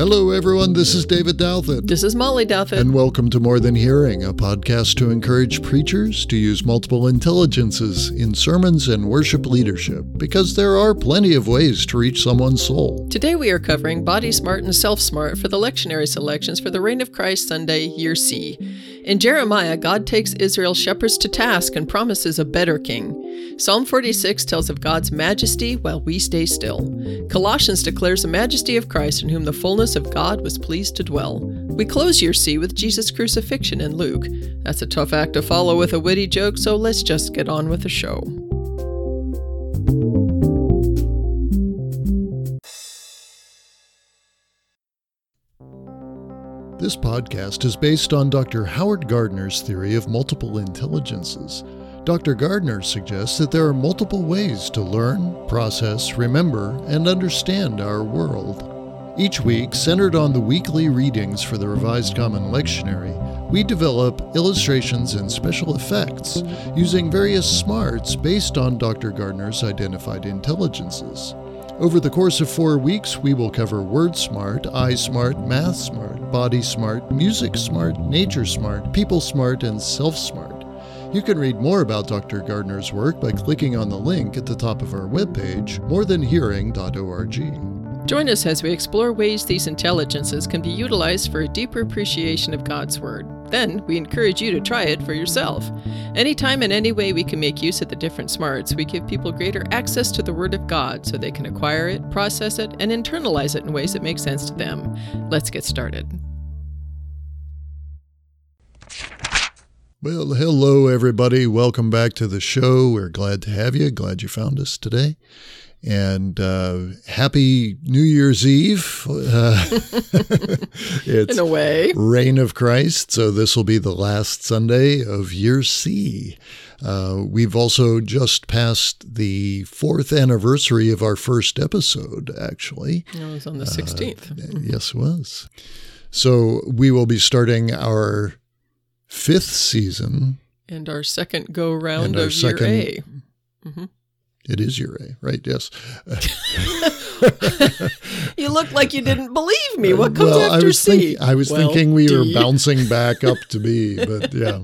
Hello, everyone. This is David Douthit. This is Molly Douthit. And welcome to More Than Hearing, a podcast to encourage preachers to use multiple intelligences in sermons and worship leadership, because there are plenty of ways to reach someone's soul. Today we are covering Body Smart and Self Smart for the lectionary selections for the Reign of Christ Sunday, Year C. In Jeremiah, God takes Israel's shepherds to task and promises a better king. Psalm 46 tells of God's majesty while we stay still. Colossians declares the majesty of Christ in whom the fullness of God was pleased to dwell. We close year C with Jesus' crucifixion in Luke. That's a tough act to follow with a witty joke, so let's just get on with the show. This podcast is based on Dr. Howard Gardner's theory of multiple intelligences. Dr. Gardner suggests that there are multiple ways to learn, process, remember, and understand our world. Each week, centered on the weekly readings for the Revised Common Lectionary, we develop illustrations and special effects using various smarts based on Dr. Gardner's identified intelligences. Over the course of four weeks, we will cover Word Smart, Eye Smart, Math Smart, Body Smart, Music Smart, Nature Smart, People Smart, and Self Smart. You can read more about Dr. Gardner's work by clicking on the link at the top of our webpage, morethanhearing.org. Join us as we explore ways these intelligences can be utilized for a deeper appreciation of God's Word. Then, we encourage you to try it for yourself. Anytime and any way we can make use of the different smarts, we give people greater access to the Word of God so they can acquire it, process it, and internalize it in ways that make sense to them. Let's get started. Well, hello, everybody. Welcome back to the show. We're glad to have you. Glad you found us today. And uh, happy New Year's Eve. Uh, it's In a way. Reign of Christ. So this will be the last Sunday of Year C. Uh, we've also just passed the fourth anniversary of our first episode, actually. It was on the 16th. Uh, yes, it was. So we will be starting our fifth season. And our second go round of second, year A. Mm-hmm. It is year A, right? Yes. you look like you didn't believe me. What comes well, after I was C? Think, I was well, thinking we D. were bouncing back up to B, but yeah.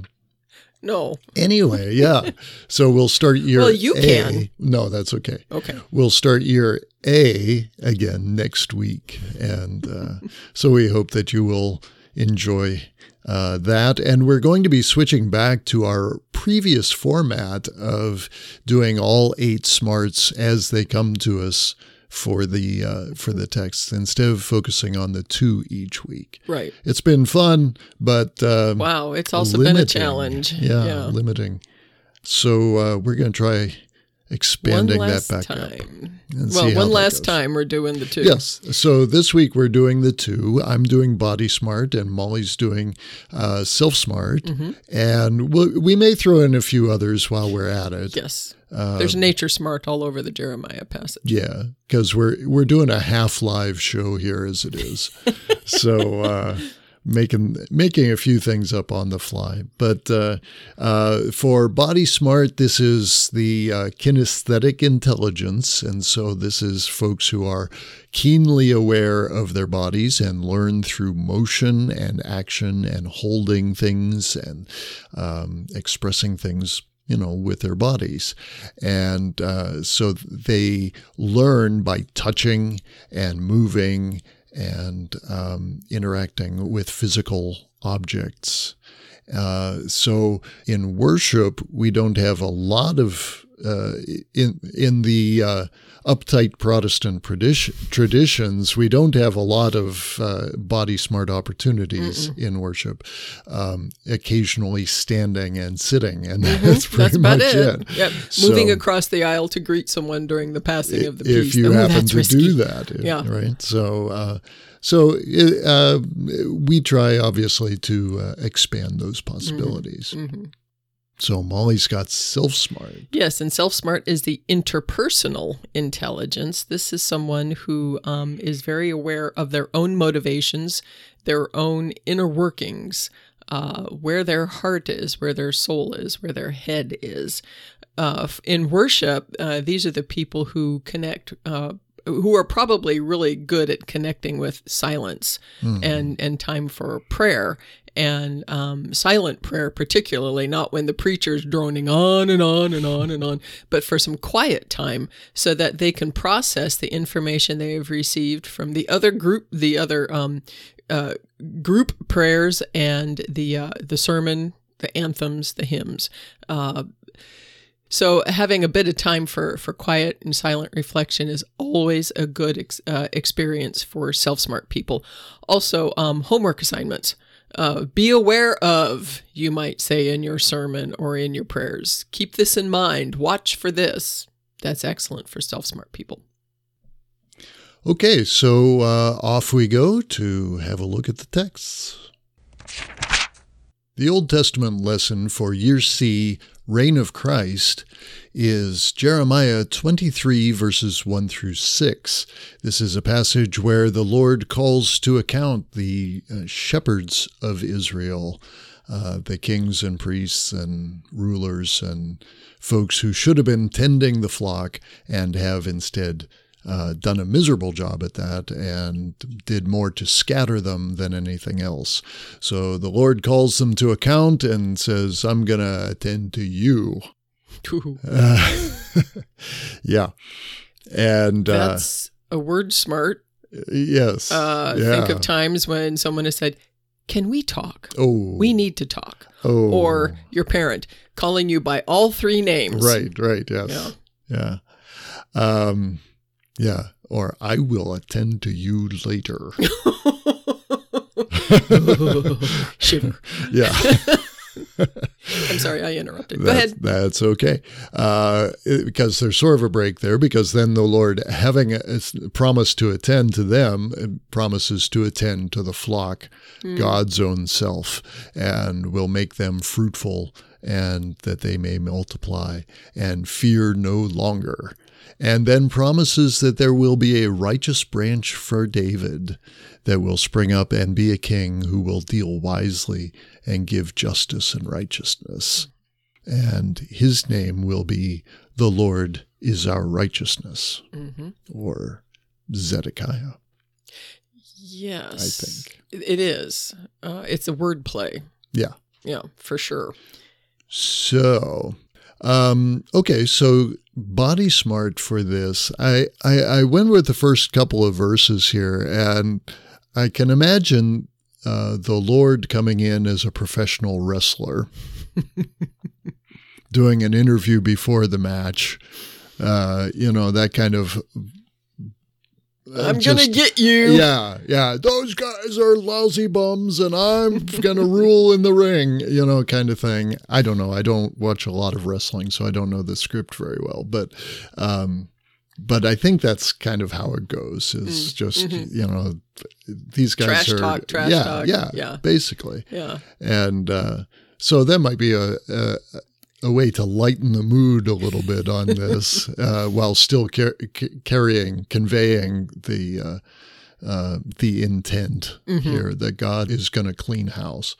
No. Anyway, yeah. So we'll start year Well, you A. can. No, that's okay. Okay. We'll start year A again next week. And uh, so we hope that you will enjoy uh, that. And we're going to be switching back to our previous format of doing all eight smarts as they come to us for the uh, for the text instead of focusing on the two each week. Right. It's been fun, but um, wow, it's also limiting. been a challenge. Yeah, yeah. limiting. So uh, we're going to try expanding that back time. up. well, one last time we're doing the two. Yes. So this week we're doing the two. I'm doing Body Smart and Molly's doing uh, Self Smart. Mm-hmm. And we'll, we may throw in a few others while we're at it. Yes. Uh, There's nature smart all over the Jeremiah passage. Yeah, because we're we're doing a half live show here as it is. so uh, making making a few things up on the fly. But uh, uh, for Body Smart, this is the uh, kinesthetic intelligence, and so this is folks who are keenly aware of their bodies and learn through motion and action and holding things and um, expressing things you know, with their bodies. And uh, so they learn by touching and moving and um, interacting with physical objects. Uh, so in worship, we don't have a lot of uh, in in the uh, uptight Protestant traditions, we don't have a lot of uh, body smart opportunities Mm-mm. in worship. Um, occasionally standing and sitting, and mm-hmm. that's pretty that's much it. it. Yep. So, Moving across the aisle to greet someone during the passing of the peace. If you oh, happen to risky. do that, yeah. right? So. Uh, so uh, we try, obviously, to uh, expand those possibilities. Mm-hmm. Mm-hmm. So Molly's got self smart. Yes, and self smart is the interpersonal intelligence. This is someone who um, is very aware of their own motivations, their own inner workings, uh, where their heart is, where their soul is, where their head is. Uh, in worship, uh, these are the people who connect uh, who are probably really good at connecting with silence and and time for prayer and um, silent prayer, particularly not when the preacher's droning on and on and on and on, but for some quiet time so that they can process the information they have received from the other group, the other um, uh, group prayers, and the uh, the sermon, the anthems, the hymns. Uh, so having a bit of time for, for quiet and silent reflection is always a good ex, uh, experience for self-smart people. Also, um, homework assignments. Uh, be aware of, you might say in your sermon or in your prayers. Keep this in mind. Watch for this. That's excellent for self-smart people. Okay, so uh, off we go to have a look at the texts. The Old Testament lesson for year C, Reign of Christ, is Jeremiah 23, verses 1 through 6. This is a passage where the Lord calls to account the uh, shepherds of Israel, uh, the kings and priests and rulers and folks who should have been tending the flock and have instead uh, done a miserable job at that and did more to scatter them than anything else. So the Lord calls them to account and says, I'm going to attend to you. Uh, yeah. And uh, that's a word smart. Yes. Uh, yeah. Think of times when someone has said, Can we talk? Oh. We need to talk. Oh. Or your parent calling you by all three names. Right, right. Yes. Yeah. Yeah. Um, yeah, or I will attend to you later. Shiver. Yeah. I'm sorry, I interrupted. Go That's, ahead. that's okay. Uh, it- because there's sort of a break there, because then the Lord, having a, a promise to attend to them, uh, promises to attend to the flock, God's own self, and will make them fruitful and that they may multiply and fear no longer. And then promises that there will be a righteous branch for David that will spring up and be a king who will deal wisely and give justice and righteousness. And his name will be The Lord is our righteousness, mm-hmm. or Zedekiah, Yes. I think. It is. Uh, it's a word play. Yeah. Yeah, for sure. So, um, okay, so body smart for this. I, I I went with the first couple of verses here, and I can imagine uh, the Lord coming in as a professional wrestler, doing an interview before the match. Uh, you know that kind of. I'm just- to get you. yeah, yeah. Those guys are lousy bums, and I'm gonna rule in the ring. You know, kind of thing. I don't know. I don't watch a lot of wrestling, so I don't know the script very well. But, um, but I think that's kind of how it goes. Is just you know, these guys Mm, mm-hmm. Trash are talk, trash yeah, talk. yeah, Yeah. basically. Yeah. And uh, so that might be a, a a way to lighten the mood a little bit on this, uh, while still car- c- carrying, conveying the uh, uh, the intent here that God is going to clean house.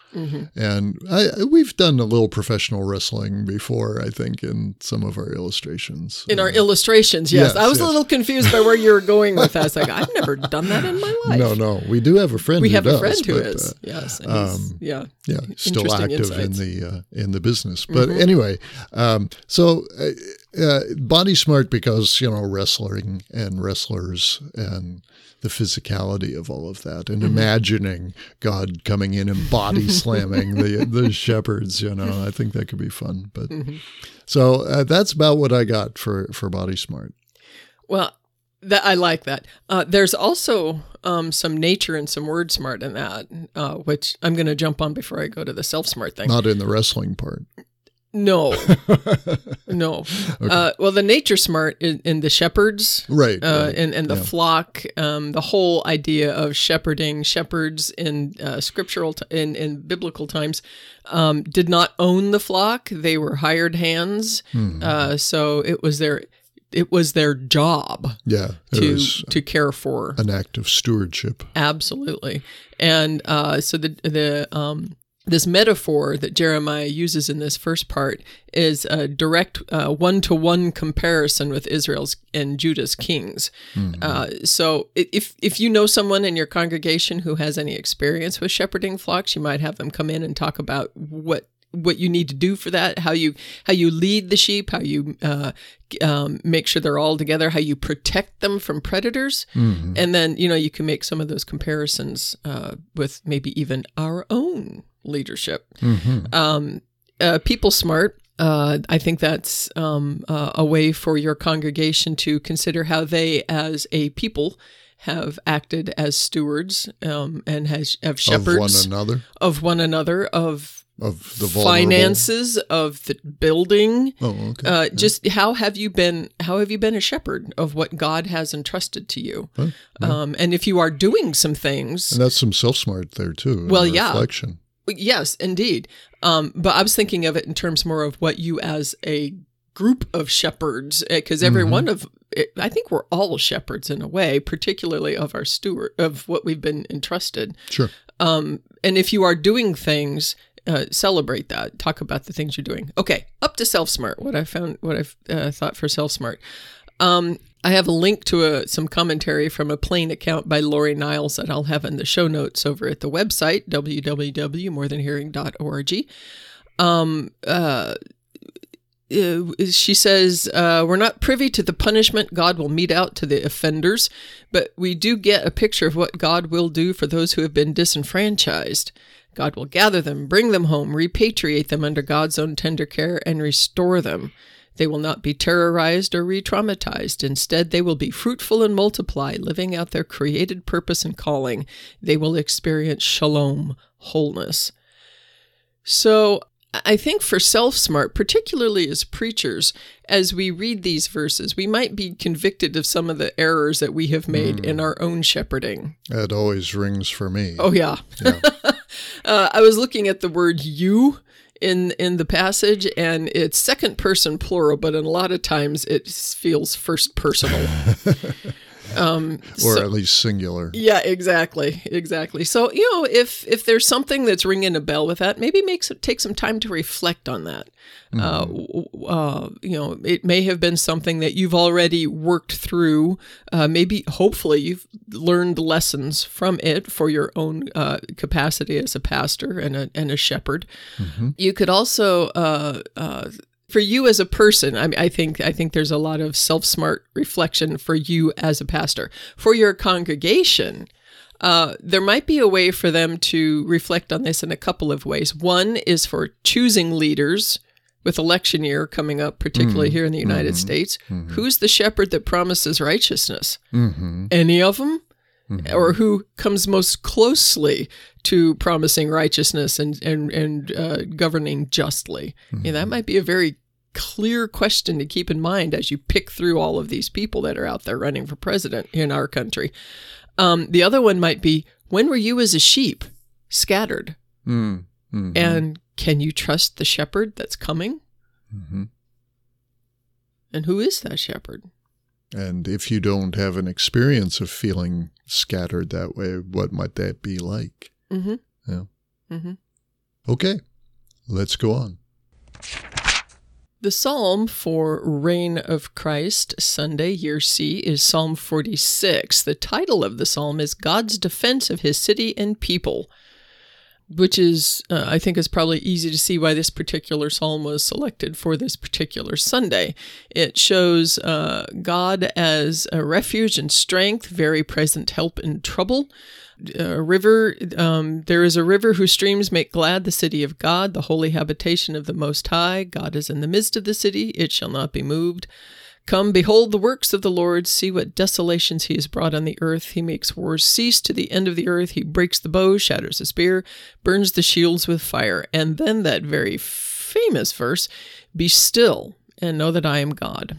And I, we've done a little professional wrestling before, I think, in some of our illustrations. In our illustrations, yes. Yes, I was yes. a little confused by where you were going with that. I was like, I've never done that in my life. no, no, we do have a friend. We who have a friend who but, is. uh, yes. and he's- um, yeah. yeah, still active in the uh, in the business. But anyway, um, so uh, uh, body smart because you know wrestling and wrestlers and the physicality of all of that, and imagining God coming in and body slamming the the shepherds. You know, I think that could be fun. But so uh, that's about what I got for for body smart. Well, that I like that. Uh, there's also um, some nature and some word smart in that, uh, which I'm going to jump on before I go to the self smart thing. Not in the wrestling part. No, no. Uh, well, the nature smart in, in the shepherds, Right. uh, right. and and the yeah. flock, um, the whole idea of shepherding shepherds in uh, scriptural t- in in biblical times um, did not own the flock; they were hired hands. Hmm. Uh, so it was their it was their job yeah. To to care for an act of stewardship. Absolutely. And uh, so the the um, this metaphor that Jeremiah uses in this first part is a direct one to one comparison with Israel's and Judah's kings. Mm-hmm. Uh, so if if you know someone in your congregation who has any experience with shepherding flocks, you might have them come in and talk about what what you need to do for that, how you how you lead the sheep, how you uh, um, make sure they're all together, how you protect them from predators, mm-hmm. and then you know you can make some of those comparisons uh, with maybe even our own leadership. Mm-hmm. Um, uh, people smart. Uh, I think that's um, uh, a way for your congregation to consider how they, as a people, have acted as stewards um, and has have shepherds of one another, of one another, of of the finances of the building. Oh, okay. Uh, yeah. Just how have you been? How have you been a shepherd of what God has entrusted to you? Huh? Yeah. Um, and if you are doing some things, and that's some self smart there too. Well, yeah, reflection. Yes, indeed. Um, but I was thinking of it in terms more of what you as a group of shepherds, because eh, every mm-hmm. one of I think we're all shepherds in a way, particularly of our steward of what we've been entrusted. Sure. Um, and if you are doing things uh, celebrate that. Talk about the things you're doing. Okay, up to Self Smart. What I found, what I've uh, thought for Self Smart. Um, I have a link to a, some commentary from a plain account by Lori Niles that I'll have in the show notes over at the website www.morethanhearing.org. Um, uh, uh, she says, uh, We're not privy to the punishment God will mete out to the offenders, but we do get a picture of what God will do for those who have been disenfranchised. God will gather them, bring them home, repatriate them under God's own tender care, and restore them. They will not be terrorized or re traumatized. Instead, they will be fruitful and multiply, living out their created purpose and calling. They will experience shalom, wholeness. So, I think for self smart, particularly as preachers, as we read these verses, we might be convicted of some of the errors that we have made mm. in our own shepherding. That always rings for me. Oh, yeah. yeah. uh, I was looking at the word you in in the passage and it's second person plural but in a lot of times it feels first personal um, or so, at least singular. Yeah, exactly, exactly. So you know, if if there's something that's ringing a bell with that, maybe makes take some time to reflect on that. Mm-hmm. Uh, uh, you know, it may have been something that you've already worked through. Uh, maybe, hopefully, you've learned lessons from it for your own uh, capacity as a pastor and a and a shepherd. Mm-hmm. You could also uh, uh, for you as a person, I, I think I think there's a lot of self smart reflection for you as a pastor. For your congregation, uh, there might be a way for them to reflect on this in a couple of ways. One is for choosing leaders with election year coming up, particularly mm here in the United mm-hmm. States. Mm-hmm. Who's the shepherd that promises righteousness? Mm-hmm. Any of them? Mm-hmm. Or who comes most closely to promising righteousness and and and uh, governing justly? Mm-hmm. Yeah, that might be a very clear question to keep in mind as you pick through all of these people that are out there running for president in our country. Um, the other one might be when were you as a sheep scattered? Mm-hmm. And can you trust the shepherd that's coming? Mm-hmm. And who is that shepherd? And if you don't have an experience of feeling scattered that way, what might that be like? Mm-hmm. Yeah. Mm-hmm. Okay, let's go on. The psalm for Reign of Christ Sunday, Year C, is Psalm 46. The title of the psalm is God's Defense of His City and People which is, uh, I think, is probably easy to see why this particular psalm was selected for this particular Sunday. It shows uh, God as a refuge and strength, very present help in trouble. A river, um, there is a river whose streams make glad the city of God, the holy habitation of the Most High. God is in the midst of the city, it shall not be moved. Come, behold the works of the Lord, see what desolations he has brought on the earth. He makes wars cease to the end of the earth. He breaks the bow, shatters the spear, burns the shields with fire. And then that very famous verse Be still and know that I am God.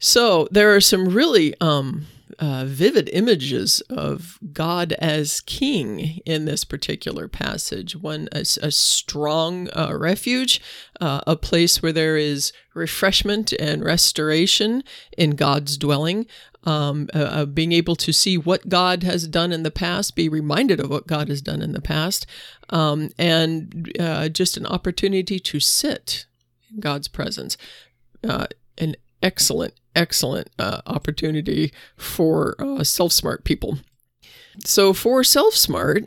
So there are some really um, uh, vivid images of God as king in this particular passage. One, a, a strong uh, refuge, uh, a place where there is refreshment and restoration in God's dwelling. Um, uh, uh, being able to see what God has done in the past, be reminded of what God has done in the past, um, and uh, just an opportunity to sit in God's presence. an excellent, excellent uh, opportunity for uh, self smart people. So, for self smart,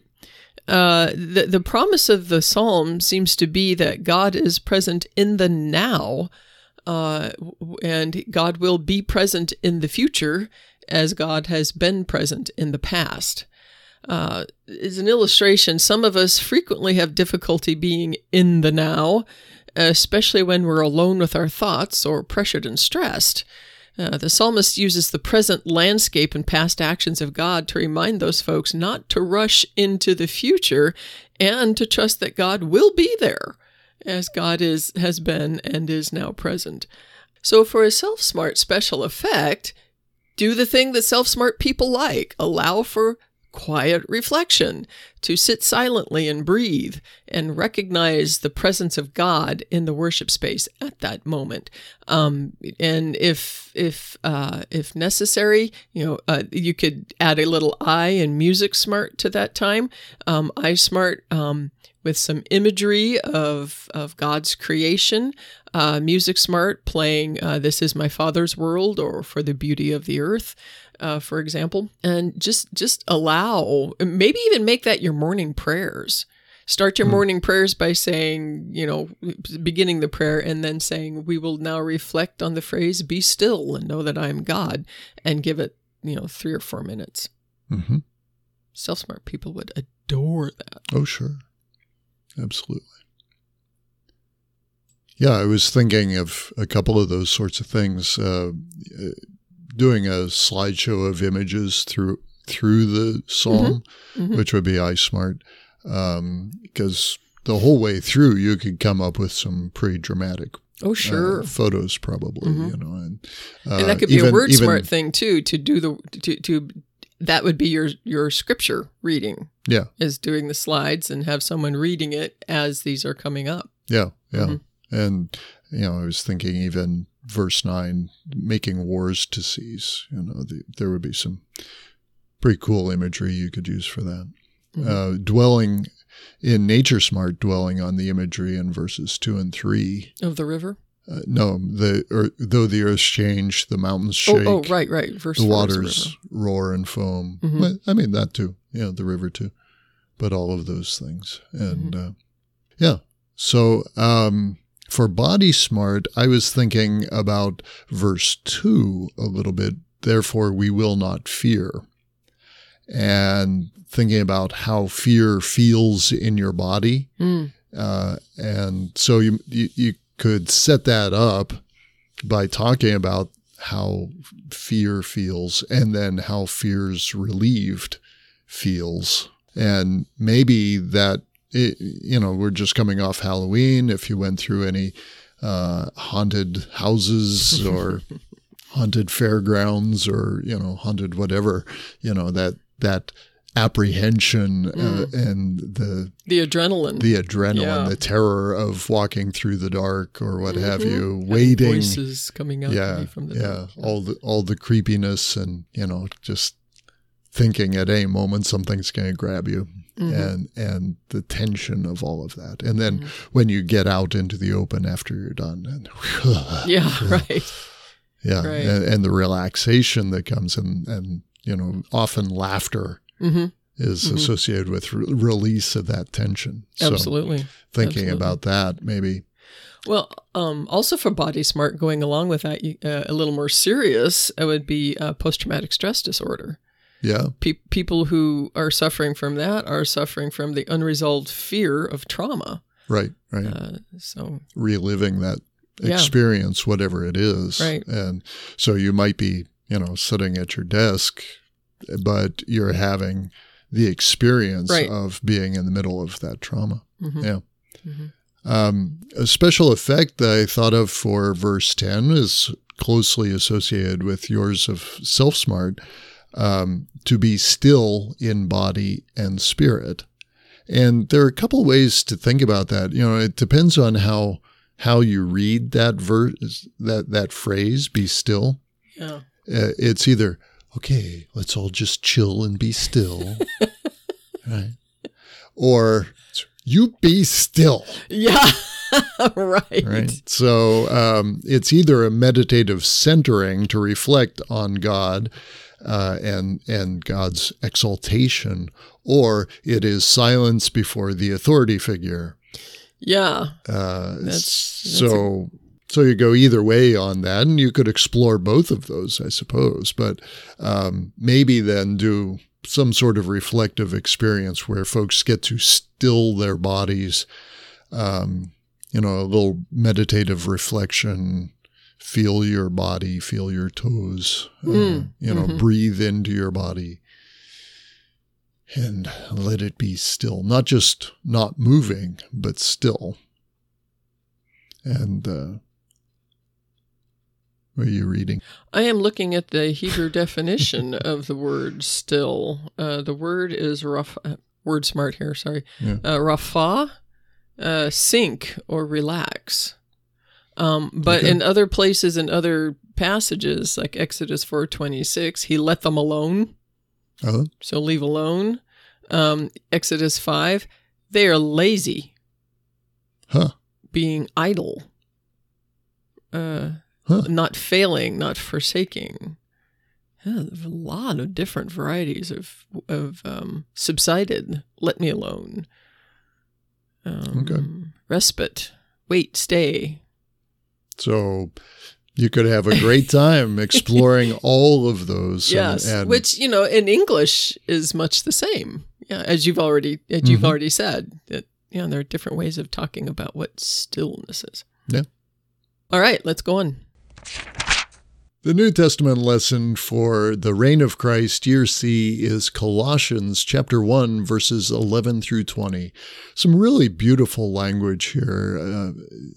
uh, the, the promise of the psalm seems to be that God is present in the now, uh, and God will be present in the future as God has been present in the past. Uh, as an illustration, some of us frequently have difficulty being in the now, especially when we're alone with our thoughts or pressured and stressed. Uh, the psalmist uses the present landscape and past actions of God to remind those folks not to rush into the future and to trust that God will be there as God is has been and is now present. So for a self-smart special effect, do the thing that self-smart people like. Allow for quiet reflection, to sit silently and breathe and recognize the presence of God in the worship space at that moment. Um, and if if uh, if necessary, you know, uh, you could add a little Eye and music smart to that time. Um, Eye smart. Um, with some imagery of, of God's creation, uh, Music Smart playing uh, This Is My Father's World or For the Beauty of the Earth uh, for example, and just just allow, maybe even make that your morning prayers. Start your hmm. morning prayers by saying, you know, beginning the prayer and then saying, "We will now reflect on the phrase "Be still and know that I am God," and give it, you know, three or four minutes. Mm-hmm. Self smart people would adore that. Oh, sure, absolutely. Yeah, I was thinking of a couple of those sorts of things. Uh, doing a slideshow of images through through the psalm, mm-hmm. Mm-hmm. which would be iSmart, because um, the whole way through you could come up with some pretty dramatic. Oh sure, uh, photos probably mm-hmm. you know, and, uh, and that could be even, a word even, smart thing too to do the to to that would be your your scripture reading. Yeah, is doing the slides and have someone reading it as these are coming up. Yeah, yeah, mm-hmm. and you know I was thinking even verse 9, making wars to cease. You know, the, there would be some pretty cool imagery you could use for that. Mm-hmm. Uh, dwelling in Nature Smart, dwelling on the imagery in verses 2 and 3. Of the river? Uh, no, the or, though the earth change, the mountains shake. Oh, oh right, right. Verse the waters roar and foam. Mm-hmm. I mean that too. Yeah, the river too. But all of those things, and mm-hmm. uh, yeah. So um, for Body Smart, I was thinking about verse 2 a little bit. Therefore, we will not fear. And thinking about how fear feels in your body. Mm. Uh, and so you, you, you could set that up by talking about how fear feels and then how fear's relieved feels. And maybe that it, you know, we're just coming off Halloween. If you went through any uh, haunted houses or haunted fairgrounds or you know haunted whatever, you know that that apprehension uh, mm. and the the adrenaline, the adrenaline, yeah. the terror of walking through the dark or what mm-hmm. have you, waiting, voices coming out yeah, from the yeah, dark. all the all the creepiness and you know just thinking at any moment something's going to grab you mm-hmm. and and the tension of all of that and then mm-hmm. when you get out into the open after you're done and yeah right yeah right. And, and, the relaxation that comes and and you know often laughter mm-hmm. is mm-hmm. associated with re- release of that tension so absolutely thinking absolutely. about that maybe well, um, also for Body Smart, going along with that, uh, a little more serious, it would be uh, post traumatic stress disorder. Yeah. Pe- people who are suffering from that are suffering from the unresolved fear of trauma. Right, right. Uh, so reliving that experience, yeah. whatever it is. Right. And so you might be, you know, sitting at your desk, but you're having the experience right. of being in the middle of that trauma. Mm-hmm. Yeah. Mm-hmm. Um, a special effect that I thought of for verse 10 is closely associated with yours of Self Smart um, to be still in body and spirit. And there are a couple ways to think about that. You know, it depends on how how you read that verse, that that phrase, "be still." Yeah. Uh, it's either okay, let's all just chill and be still, right? Or you be still. Yeah. right. Right. So um, it's either a meditative centering to reflect on God uh, and and God's exaltation, or it is silence before the authority figure. Yeah. Uh, That's- that's so. so you go either way on that, and you could explore both of those, I suppose. But um, maybe then do some sort of reflective experience where folks get to still their bodies. Um, you know, a little meditative reflection. Feel your body, feel your toes. uh, Mm, you know, mhm. breathe into your body and let it be still. Not just not moving, but still. And uh, what are you reading? I am looking at the Hebrew definition of the word still. Uh, the word is rough, uh, word smart here, sorry. Yeah. Uh, rafa, uh, sink or relax. Um, but Okay. in other places in other passages, like Exodus 4.26, he let them alone. Oh, So leave alone. Um, Exodus 5, they are lazy, huh. being idle. Uh, Huh. not failing, not forsaking. Yeah, a lot of different varieties of of um, subsided. Let me alone. Um, Okay. Respite. Wait. Stay. So you could have a great time exploring all of those. Yes. and, Which you know in English is much the same. Yeah, as you've already as you've Mhm. already said that. Yeah, there are different ways of talking about what stillness is. Yeah. All right, let's go on. The New Testament lesson for the reign of Christ, year C, is Colossians chapter 1, verses 11 through 20. Some really beautiful language here uh,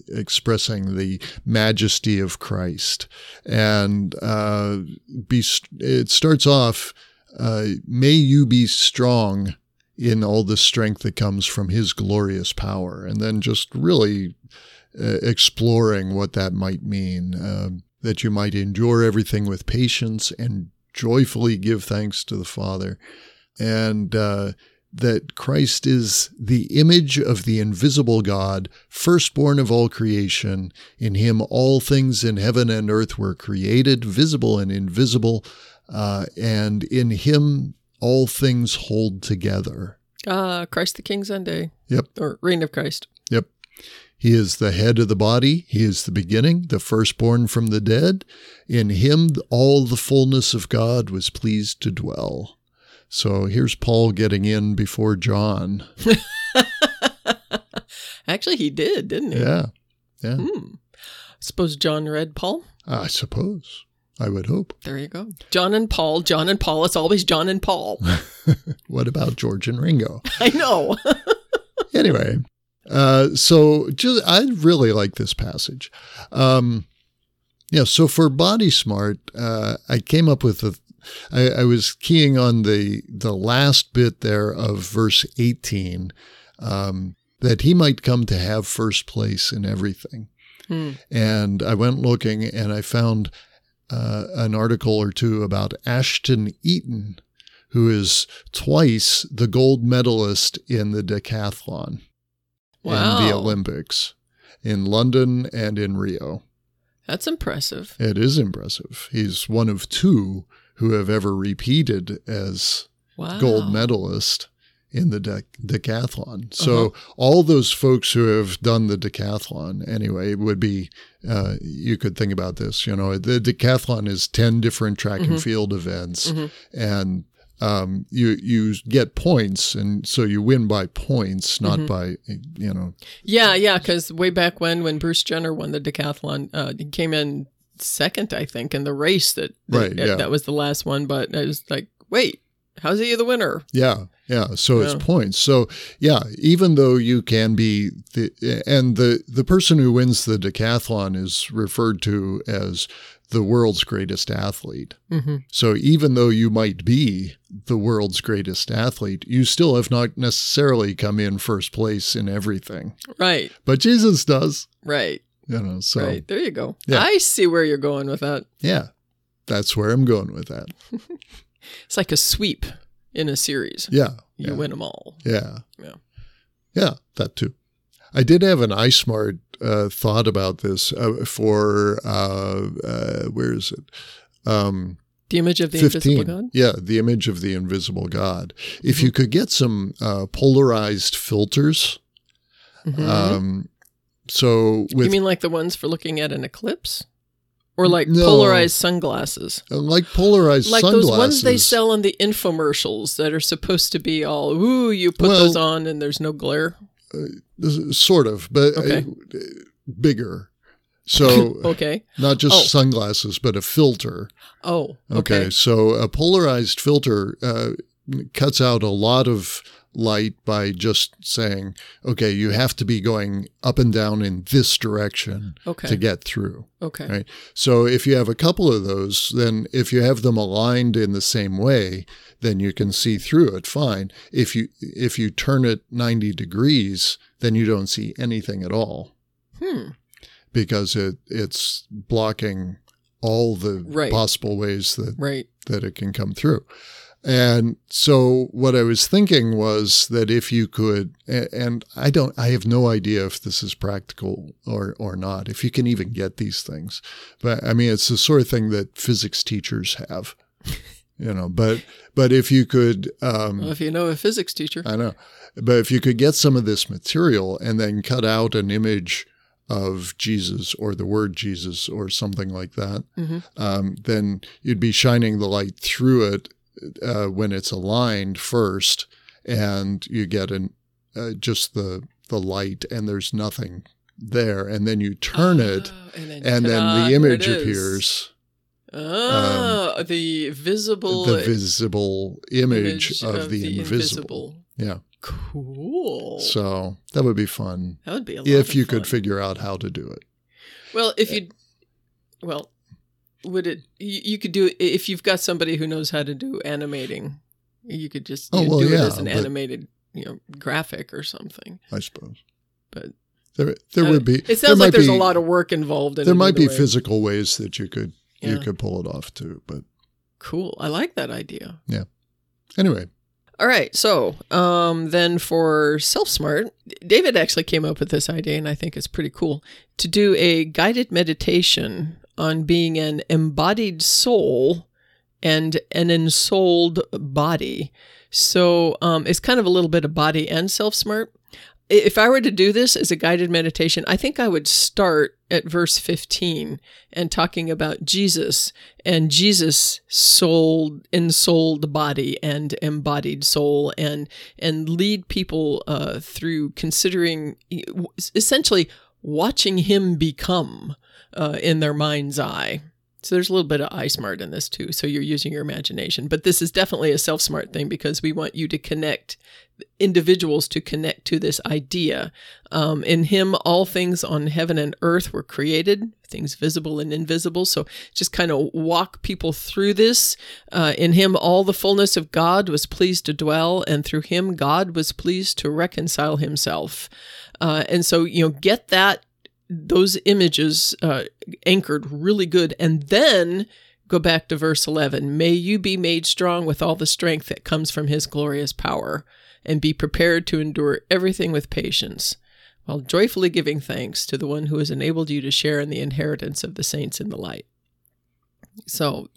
expressing the majesty of Christ. And uh, be, it starts off, uh, may you be strong in all the strength that comes from his glorious power. And then just really uh, exploring what that might mean. Um, that you might endure everything with patience and joyfully give thanks to the Father, and uh, that Christ is the image of the invisible God, firstborn of all creation. In him all things in heaven and earth were created, visible and invisible, uh, and in him all things hold together. Uh, Christ the King Sunday. Yep. Or Reign of Christ. He is the head of the body. He is the beginning, the firstborn from the dead. In him, all the fullness of God was pleased to dwell. So here's Paul getting in before John. Actually, he did, didn't he? Yeah. Yeah. Hmm. Suppose John read Paul. I suppose. I would hope. There you go. John and Paul. John and Paul. It's always John and Paul. What about George and Ringo? I know. anyway, uh, so just I really like this passage. Um, yeah, so for Body Smart, uh, I came up with a. I, I was keying on the the last bit there of verse eighteen, um, that he might come to have first place in everything. Hmm. And I went looking, and I found uh, an article or two about Ashton Eaton, who is twice the gold medalist in the decathlon in the Olympics in London and in Rio. That's impressive. It is impressive. He's one of two who have ever repeated as Wow. gold medalist in the dec decathlon. So Uh-huh. all those folks who have done the decathlon anyway would be uh, you could think about this. You know, the decathlon is ten different track Mhm. and field events, Mhm. and um, you you get points, and so you win by points, not Mhm. by you know. Yeah, yeah. Because way back when, when Bruce Jenner won the decathlon, uh, he came in second, I think, in the race that that, Right, yeah. that was the last one. But I was like, wait, how's he the winner? Yeah, Yeah, so Yeah. it's points. So yeah, even though you can be the and the the person who wins the decathlon is referred to as the world's greatest athlete. hmm So even though you might be the world's greatest athlete, you still have not necessarily come in first place in everything. Right. But Jesus does, Right. you know. So right. There you go. Yeah. I see where you're going with that. yeah, that's where I'm going with that. It's like a sweep in a series. Yeah, You yeah. win them all. Yeah. Yeah. Yeah, that too. I did have an iSmart uh, thought about this uh, for, uh, uh, where is it? Um, The image of the 15. invisible God. Yeah, the image of the invisible God. If you could get some uh, polarized filters, Mhm. um, so with you mean like the ones for looking at an eclipse? Or like No. polarized sunglasses? uh, like polarized Like sunglasses. those ones they sell in the infomercials that are supposed to be all, ooh, you put Well- those on and there's no glare. Sort of, but uh, bigger. So Okay. not just Oh. sunglasses, but a filter. Oh, Okay, okay. so a polarized filter uh, cuts out a lot of light by just saying, okay, you have to be going up and down in this direction Okay. to get through. Okay. Right. So if you have a couple of those, then if you have them aligned in the same way, then you can see through it fine. If you if you turn it 90 degrees, then you don't see anything at all Hmm. because it it's blocking all the Right. possible ways that Right. that it can come through. And so what I was thinking was that if you could, and I don't, I have no idea if this is practical or, or not, if you can even get these things. But I mean, it's the sort of thing that physics teachers have, you know, but, but if you could, um, Well, if you know a physics teacher. I know, but if you could get some of this material and then cut out an image of Jesus or the word Jesus or something like that, Mhm. um, then you'd be shining the light through it uh, when it's aligned first, and you get an uh, just the the light, and there's nothing there, and then you turn it, Ah, and then, and then the image it appears, Ah, the visible the visible image, of, the, invisible. Yeah, Cool. so that would be fun. That would be a lot if of you could figure out how to do it. Well, if you, well, would it? You, you could do if you've got somebody who knows how to do animating. You could just Oh, well, do yeah, it as an animated, you know, graphic or something. I suppose, But there there would be. It sounds like there's be- a lot of work involved in There might be way. physical ways that you could you could pull it off too, but Cool. I like that idea. Yeah. Anyway, All right. So um, then for Self Smart, David actually came up with this idea, and I think it's pretty cool to do a guided meditation on being an embodied soul and an ensouled body. So um, it's kind of a little bit of body and Self Smart. If I were to do this as a guided meditation, I think I would start at verse 15 and talking about Jesus and Jesus soul ensouled body and embodied soul and and lead people uh, through considering essentially watching him become uh, in their mind's eye. So there's a little bit of eye smart in this too. So you're using your imagination, but this is definitely a self smart thing because we want you to connect individuals to connect to this idea. Um, in Him, all things on heaven and earth were created, things visible and invisible. So just kind of walk people through this. Uh, in Him, all the fullness of God was pleased to dwell, and through Him, God was pleased to reconcile Himself. Uh, and so, you know, get that those images uh, anchored really good, and then go back to verse 11 may you be made strong with all the strength that comes from his glorious power and be prepared to endure everything with patience while joyfully giving thanks to the one who has enabled you to share in the inheritance of the saints in the light. So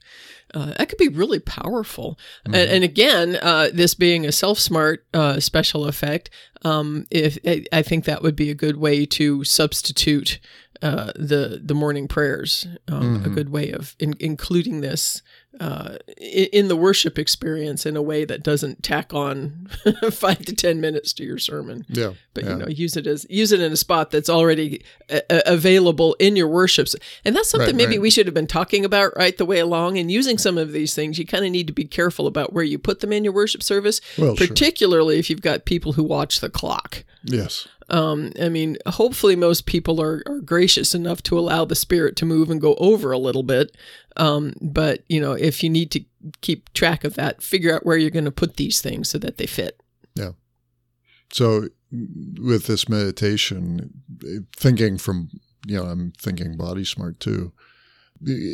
uh, that could be really powerful. And, and again uh, this being a self-smart uh, special effect um, if i think that would be a good way to substitute uh, the the morning prayers. Um, A good way of in, including this uh, in, in the worship experience in a way that doesn't tack on five to ten minutes to your sermon. Yeah. But yeah. you know, use it as use it in a spot that's already uh, available in your worships, and that's something Right, maybe right. we should have been talking about right the way along. And using some of these things, you kind of need to be careful about where you put them in your worship service, Well, sure. particularly if you've got people who watch the clock. Yes. Um, I mean, hopefully, most people are, are gracious enough to allow the spirit to move and go over a little bit. Um, but, you know, if you need to keep track of that, figure out where you're going to put these things so that they fit. Yeah. So with this meditation, thinking from, you know, I'm thinking body smart too,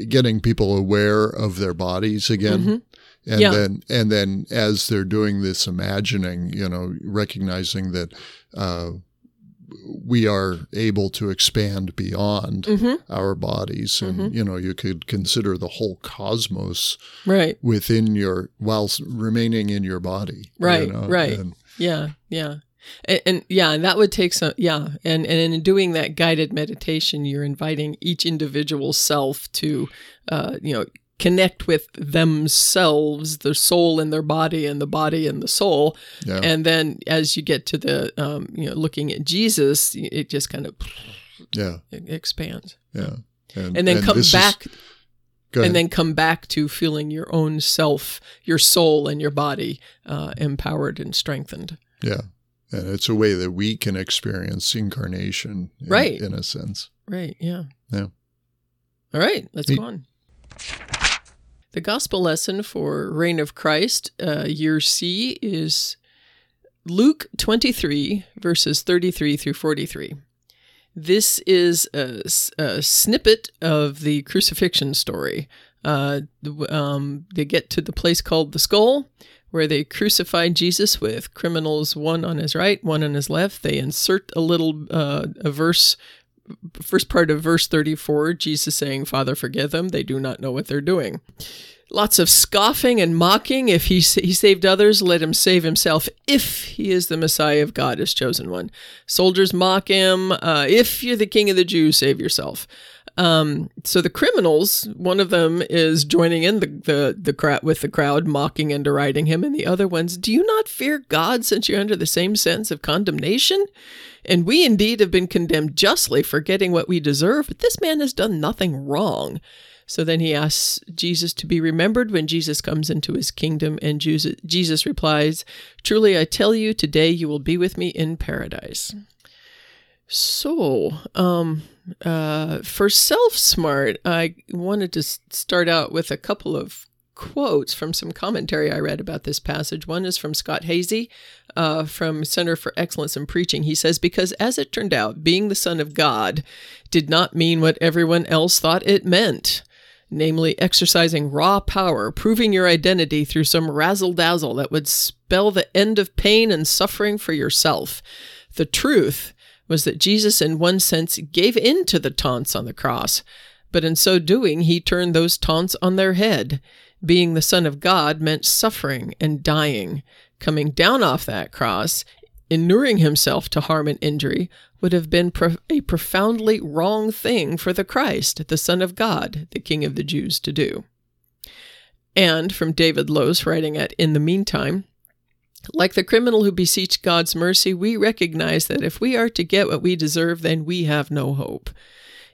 getting people aware of their bodies again. Mhm. And Yeah. then, and then as they're doing this imagining, you know, recognizing that, uh, we are able to expand beyond hmm our bodies. And, Mhm. you know, you could consider the whole cosmos Right. within your, whilst remaining in your body. right you Right, know? right. And- Yeah. Yeah. And, and yeah, and that would take some, yeah. And, and in doing that guided meditation, you're inviting each individual self to, uh, you know, connect with themselves, the soul and their body, and the body and the soul. yeah. And then as you get to the, um, you know, looking at Jesus, it just kind of yeah. expands. Yeah. And then come this is- back go and then come back to feeling your own self, your soul and your body uh, empowered and strengthened. yeah. And it's a way that we can experience incarnation, in, Right. in a sense. Right. Yeah. Yeah. All right. Let's Neat. go on. The gospel lesson for Reign of Christ, uh, year C, is Luke 23, verses 33 through 43. This is a snippet of the crucifixion story. Uh, um, they get to the place called the skull, where they crucified Jesus with criminals, one on his right, one on his left. They insert a little uh, a verse first part of verse 34, Jesus saying, Father, forgive them. They do not know what they're doing. Lots of scoffing and mocking. If he, he saved others, let him save himself if he is the Messiah of God, his chosen one. Soldiers mock him. Uh, if you're the king of the Jews, save yourself. Um, so the criminals, one of them is joining in the, the, the crowd with the crowd, mocking and deriding him, and the other ones, do you not fear God since you're under the same sentence of condemnation? And we indeed have been condemned justly for getting what we deserve, but this man has done nothing wrong. So then he asks Jesus to be remembered when Jesus comes into his kingdom, and Jesus Jesus replies, Truly I tell you, today you will be with me in paradise. So, um, uh, for Self Smart, I wanted to start out with a couple of quotes from some commentary I read about this passage. One is from Scott Hoezee uh, from Center for Excellence in Preaching. He says, Because as it turned out, being the Son of God did not mean what everyone else thought it meant. Namely, exercising raw power, proving your identity through some razzle dazzle that would spell the end of pain and suffering for yourself. The truth was that Jesus, in one sense, gave in to the taunts on the cross, but in so doing, he turned those taunts on their head. Being the Son of God meant suffering and dying. Coming down off that cross, inuring himself to harm and injury, would have been a profoundly wrong thing for the Christ, the Son of God, the King of the Jews, to do. And from David Lose's writing at In the Meantime, like the criminal who beseech God's mercy, we recognize that if we are to get what we deserve, then we have no hope.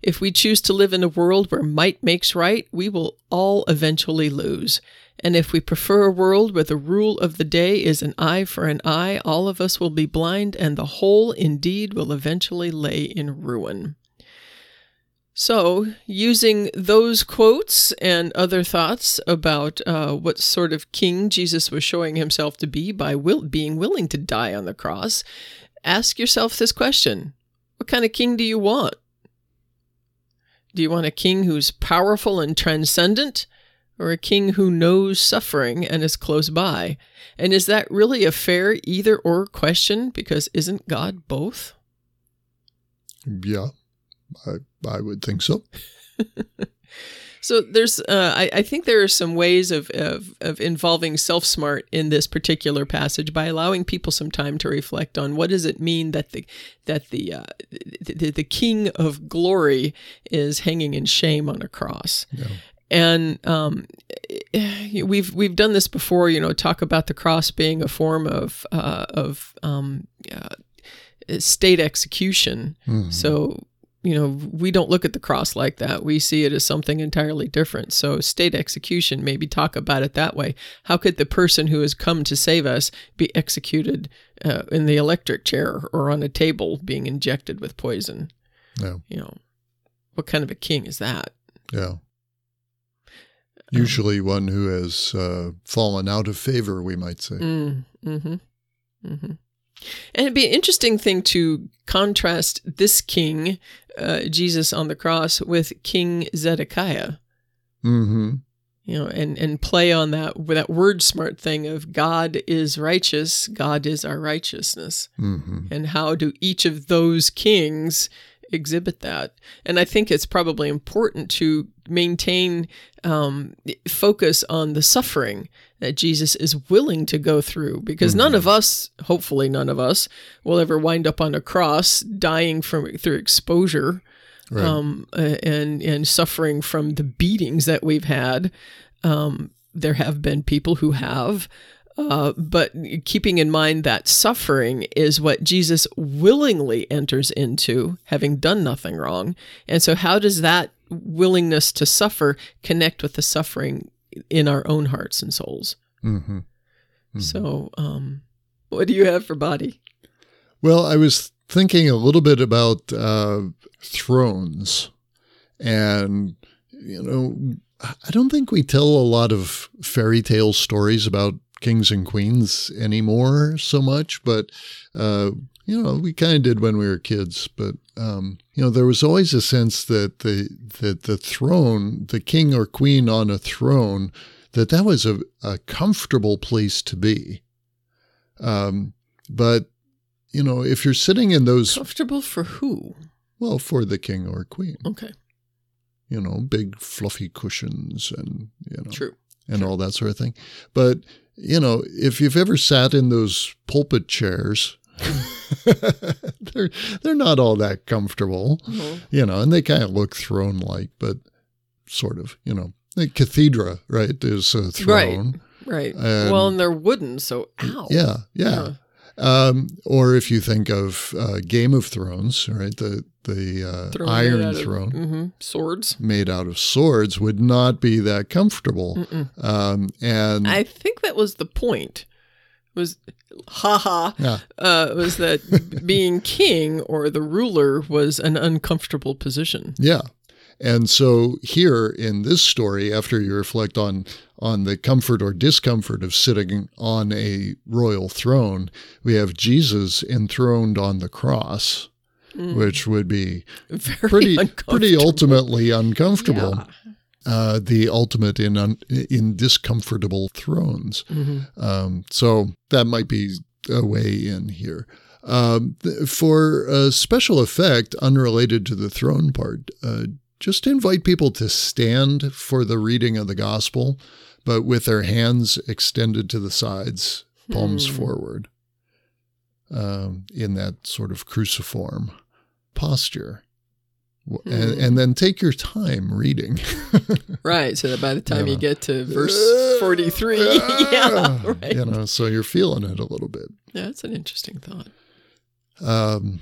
If we choose to live in a world where might makes right, we will all eventually lose. And if we prefer a world where the rule of the day is an eye for an eye, all of us will be blind, and the whole indeed will eventually lay in ruin. So, using those quotes and other thoughts about uh, what sort of king Jesus was showing himself to be by will- being willing to die on the cross, ask yourself this question What kind of king do you want? Do you want a king who's powerful and transcendent, or a king who knows suffering and is close by? And is that really a fair either or question? Because isn't God both? Yeah, I, I would think so. So there's, uh, I, I think there are some ways of, of, of involving self smart in this particular passage by allowing people some time to reflect on what does it mean that the that the uh, the, the King of Glory is hanging in shame on a cross. Yeah. And um, we've we've done this before, you know. Talk about the cross being a form of uh, of um, uh, state execution. Mhm. So, you know, we don't look at the cross like that. We see it as something entirely different. So, state execution, maybe talk about it that way. How could the person who has come to save us be executed uh, in the electric chair or on a table being injected with poison? Yeah. You know, what kind of a king is that? Yeah. Usually one who has uh, fallen out of favor, we might say. Mm, hmm hmm And it'd be an interesting thing to contrast this king, uh, Jesus on the cross, with King Zedekiah. hmm You know, and and play on that that word smart thing of God is righteous, God is our righteousness, hmm and how do each of those kings exhibit that? And I think it's probably important to maintain um, focus on the suffering that Jesus is willing to go through because none of us, hopefully none of us, will ever wind up on a cross dying from through exposure Right. um, and and suffering from the beatings that we've had. Um, there have been people who have, uh, but keeping in mind that suffering is what Jesus willingly enters into, having done nothing wrong. And so, how does that willingness to suffer connect with the suffering in our own hearts and souls? hmm So, um, what do you have for body? Well, I was thinking a little bit about uh, thrones, and you know, I don't think we tell a lot of fairy tale stories about kings and queens anymore so much, but uh, you know, we kind of did when we were kids. But um, you know, there was always a sense that the that the throne, the king or queen on a throne, that that was a, a comfortable place to be. Um, but you know, if you're sitting in those, Comfortable for who? well, for the king or queen, Okay, you know, big fluffy cushions and, you know, true. and all that sort of thing. But, you know, if you've ever sat in those pulpit chairs, they're, they're not all that comfortable, Mhm. you know, and they kind of look throne like, but sort of, you know, the cathedra, right, is a throne. Right. Um, well, and they're wooden, so ow. Yeah, yeah. Um, or if you think of uh, Game of Thrones, right, the the uh, Iron out of- Throne mhm, Swords. made out of swords would not be that comfortable. Um, and I think that was the point. Was haha yeah, uh, was that being king or the ruler was an uncomfortable position. yeah. And so here in this story, after you reflect on on the comfort or discomfort of sitting on a royal throne, we have Jesus enthroned on the cross, which would be Very pretty pretty ultimately uncomfortable. Yeah. uh, the ultimate in un, in discomfortable thrones. Mhm. Um, so that might be a way in here. Um, th- for a special effect unrelated to the throne part, uh, just invite people to stand for the reading of the gospel, but with their hands extended to the sides, palms Hmm. forward, um, in that sort of cruciform posture. And, Hmm. and then take your time reading. Right. So that by the time Yeah. you get to verse forty-three, yeah, right. You know, so you're feeling it a little bit. Yeah, that's an interesting thought. Um,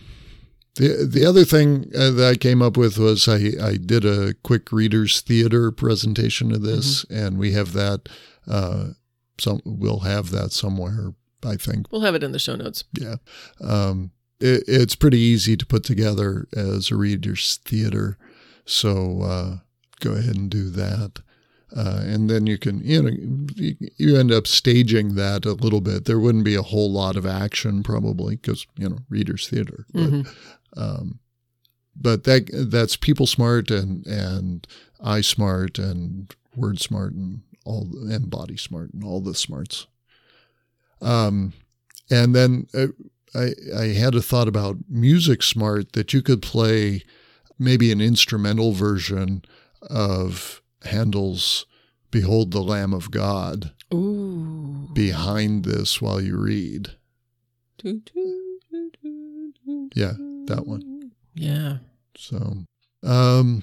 the the other thing uh, that I came up with was I, I did a quick readers theater presentation of this, Mm-hmm. and we have that. Uh, some we'll have that somewhere. I think. We'll have it in the show notes. Yeah, um, it, it's pretty easy to put together as a readers theater. So uh, go ahead and do that. Uh, and then you can, you know, you, end up staging that a little bit. There wouldn't be a whole lot of action probably because you know readers theater, but Mhm. Um, but that that's people smart and and eye smart and word smart and all and body smart and all the smarts. Um, and then uh, I I had a thought about music smart that you could play maybe an instrumental version of Handel's Behold the Lamb of God Ooh. behind this while you read. Yeah, that one. Yeah. So, um,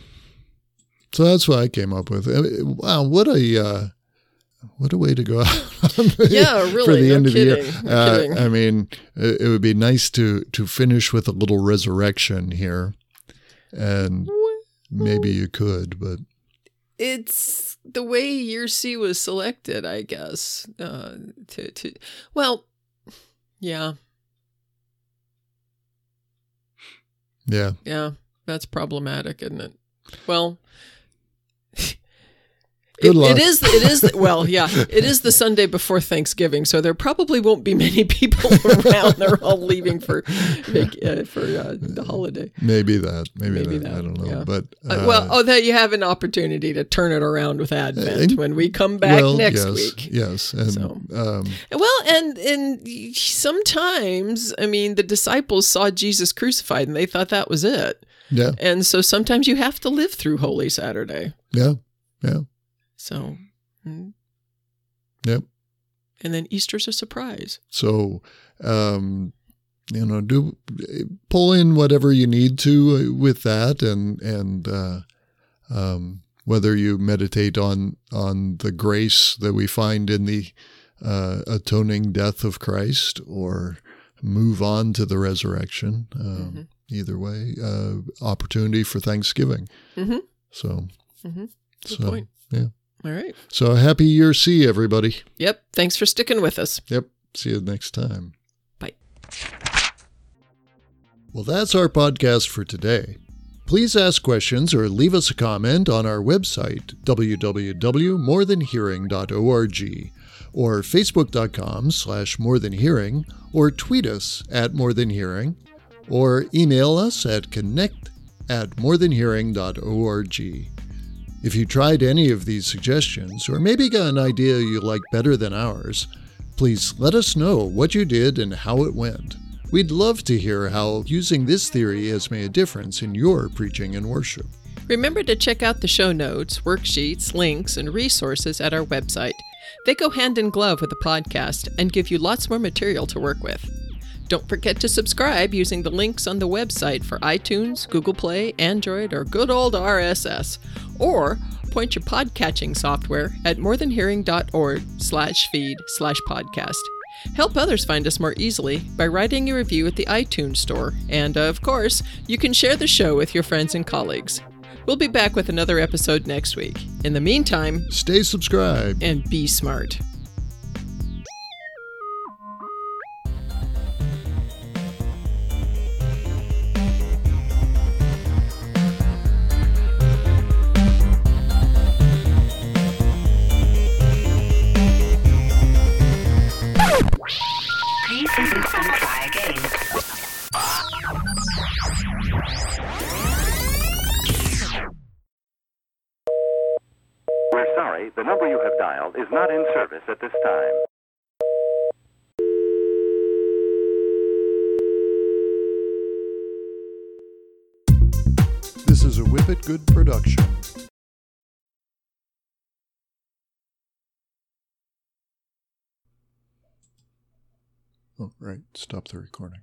so that's what I came up with. Wow, what a uh, what a way to go out! Yeah, really. for the no end of the year. Uh, kidding. I mean, it, it would be nice to to finish with a little resurrection here, and maybe you could, but it's the way year C was selected, I guess. Uh, to to well, yeah, yeah, yeah, that's problematic, isn't it? Well. Good it- luck. it is. It is. Well, yeah. It is the Sunday before Thanksgiving, so there probably won't be many people around. They're all leaving for uh, for uh, the holiday. maybe that, maybe, Maybe that, I don't know, yeah. but Uh, well, oh, that you have an opportunity to turn it around with Advent and- when we come back well, next yes, week. yes, and So. um, Well, and and sometimes, I mean, the disciples saw Jesus crucified and they thought that was it. yeah, And so sometimes you have to live through Holy Saturday. yeah, yeah, So, mm. Yep. And then Easter's a surprise. So, um, you know, do pull in whatever you need to with that, and and uh, um, whether you meditate on on the grace that we find in the uh, atoning death of Christ, or move on to the resurrection. Um, Mhm. Either way, uh, opportunity for Thanksgiving. Mhm. So, Mhm. Good so point. yeah. All right. So happy year C, everybody. Yep. Thanks for sticking with us. Yep. See you next time. Bye. Well, that's our podcast for today. Please ask questions or leave us a comment on our website, www.morethanhearing.org, or facebook.com slash morethanhearing, or tweet us at morethanhearing, or email us at connect at morethanhearing.org. If you tried any of these suggestions, or maybe got an idea you like better than ours, please let us know what you did and how it went. We'd love to hear how using this theory has made a difference in your preaching and worship. Remember to check out the show notes, worksheets, links, and resources at our website. They go hand in glove with the podcast and give you lots more material to work with. Don't forget to subscribe using the links on the website for iTunes, Google Play, Android, or good old RSS. Or point your podcatching software at morethanhearing.org slash feed slash podcast. Help others find us more easily by writing a review at the iTunes Store. And, of course, you can share the show with your friends and colleagues. We'll be back with another episode next week. In the meantime, Stay subscribed. and be smart. Service at this time. This is a Whippet Good production. Oh, right. Stop the recording.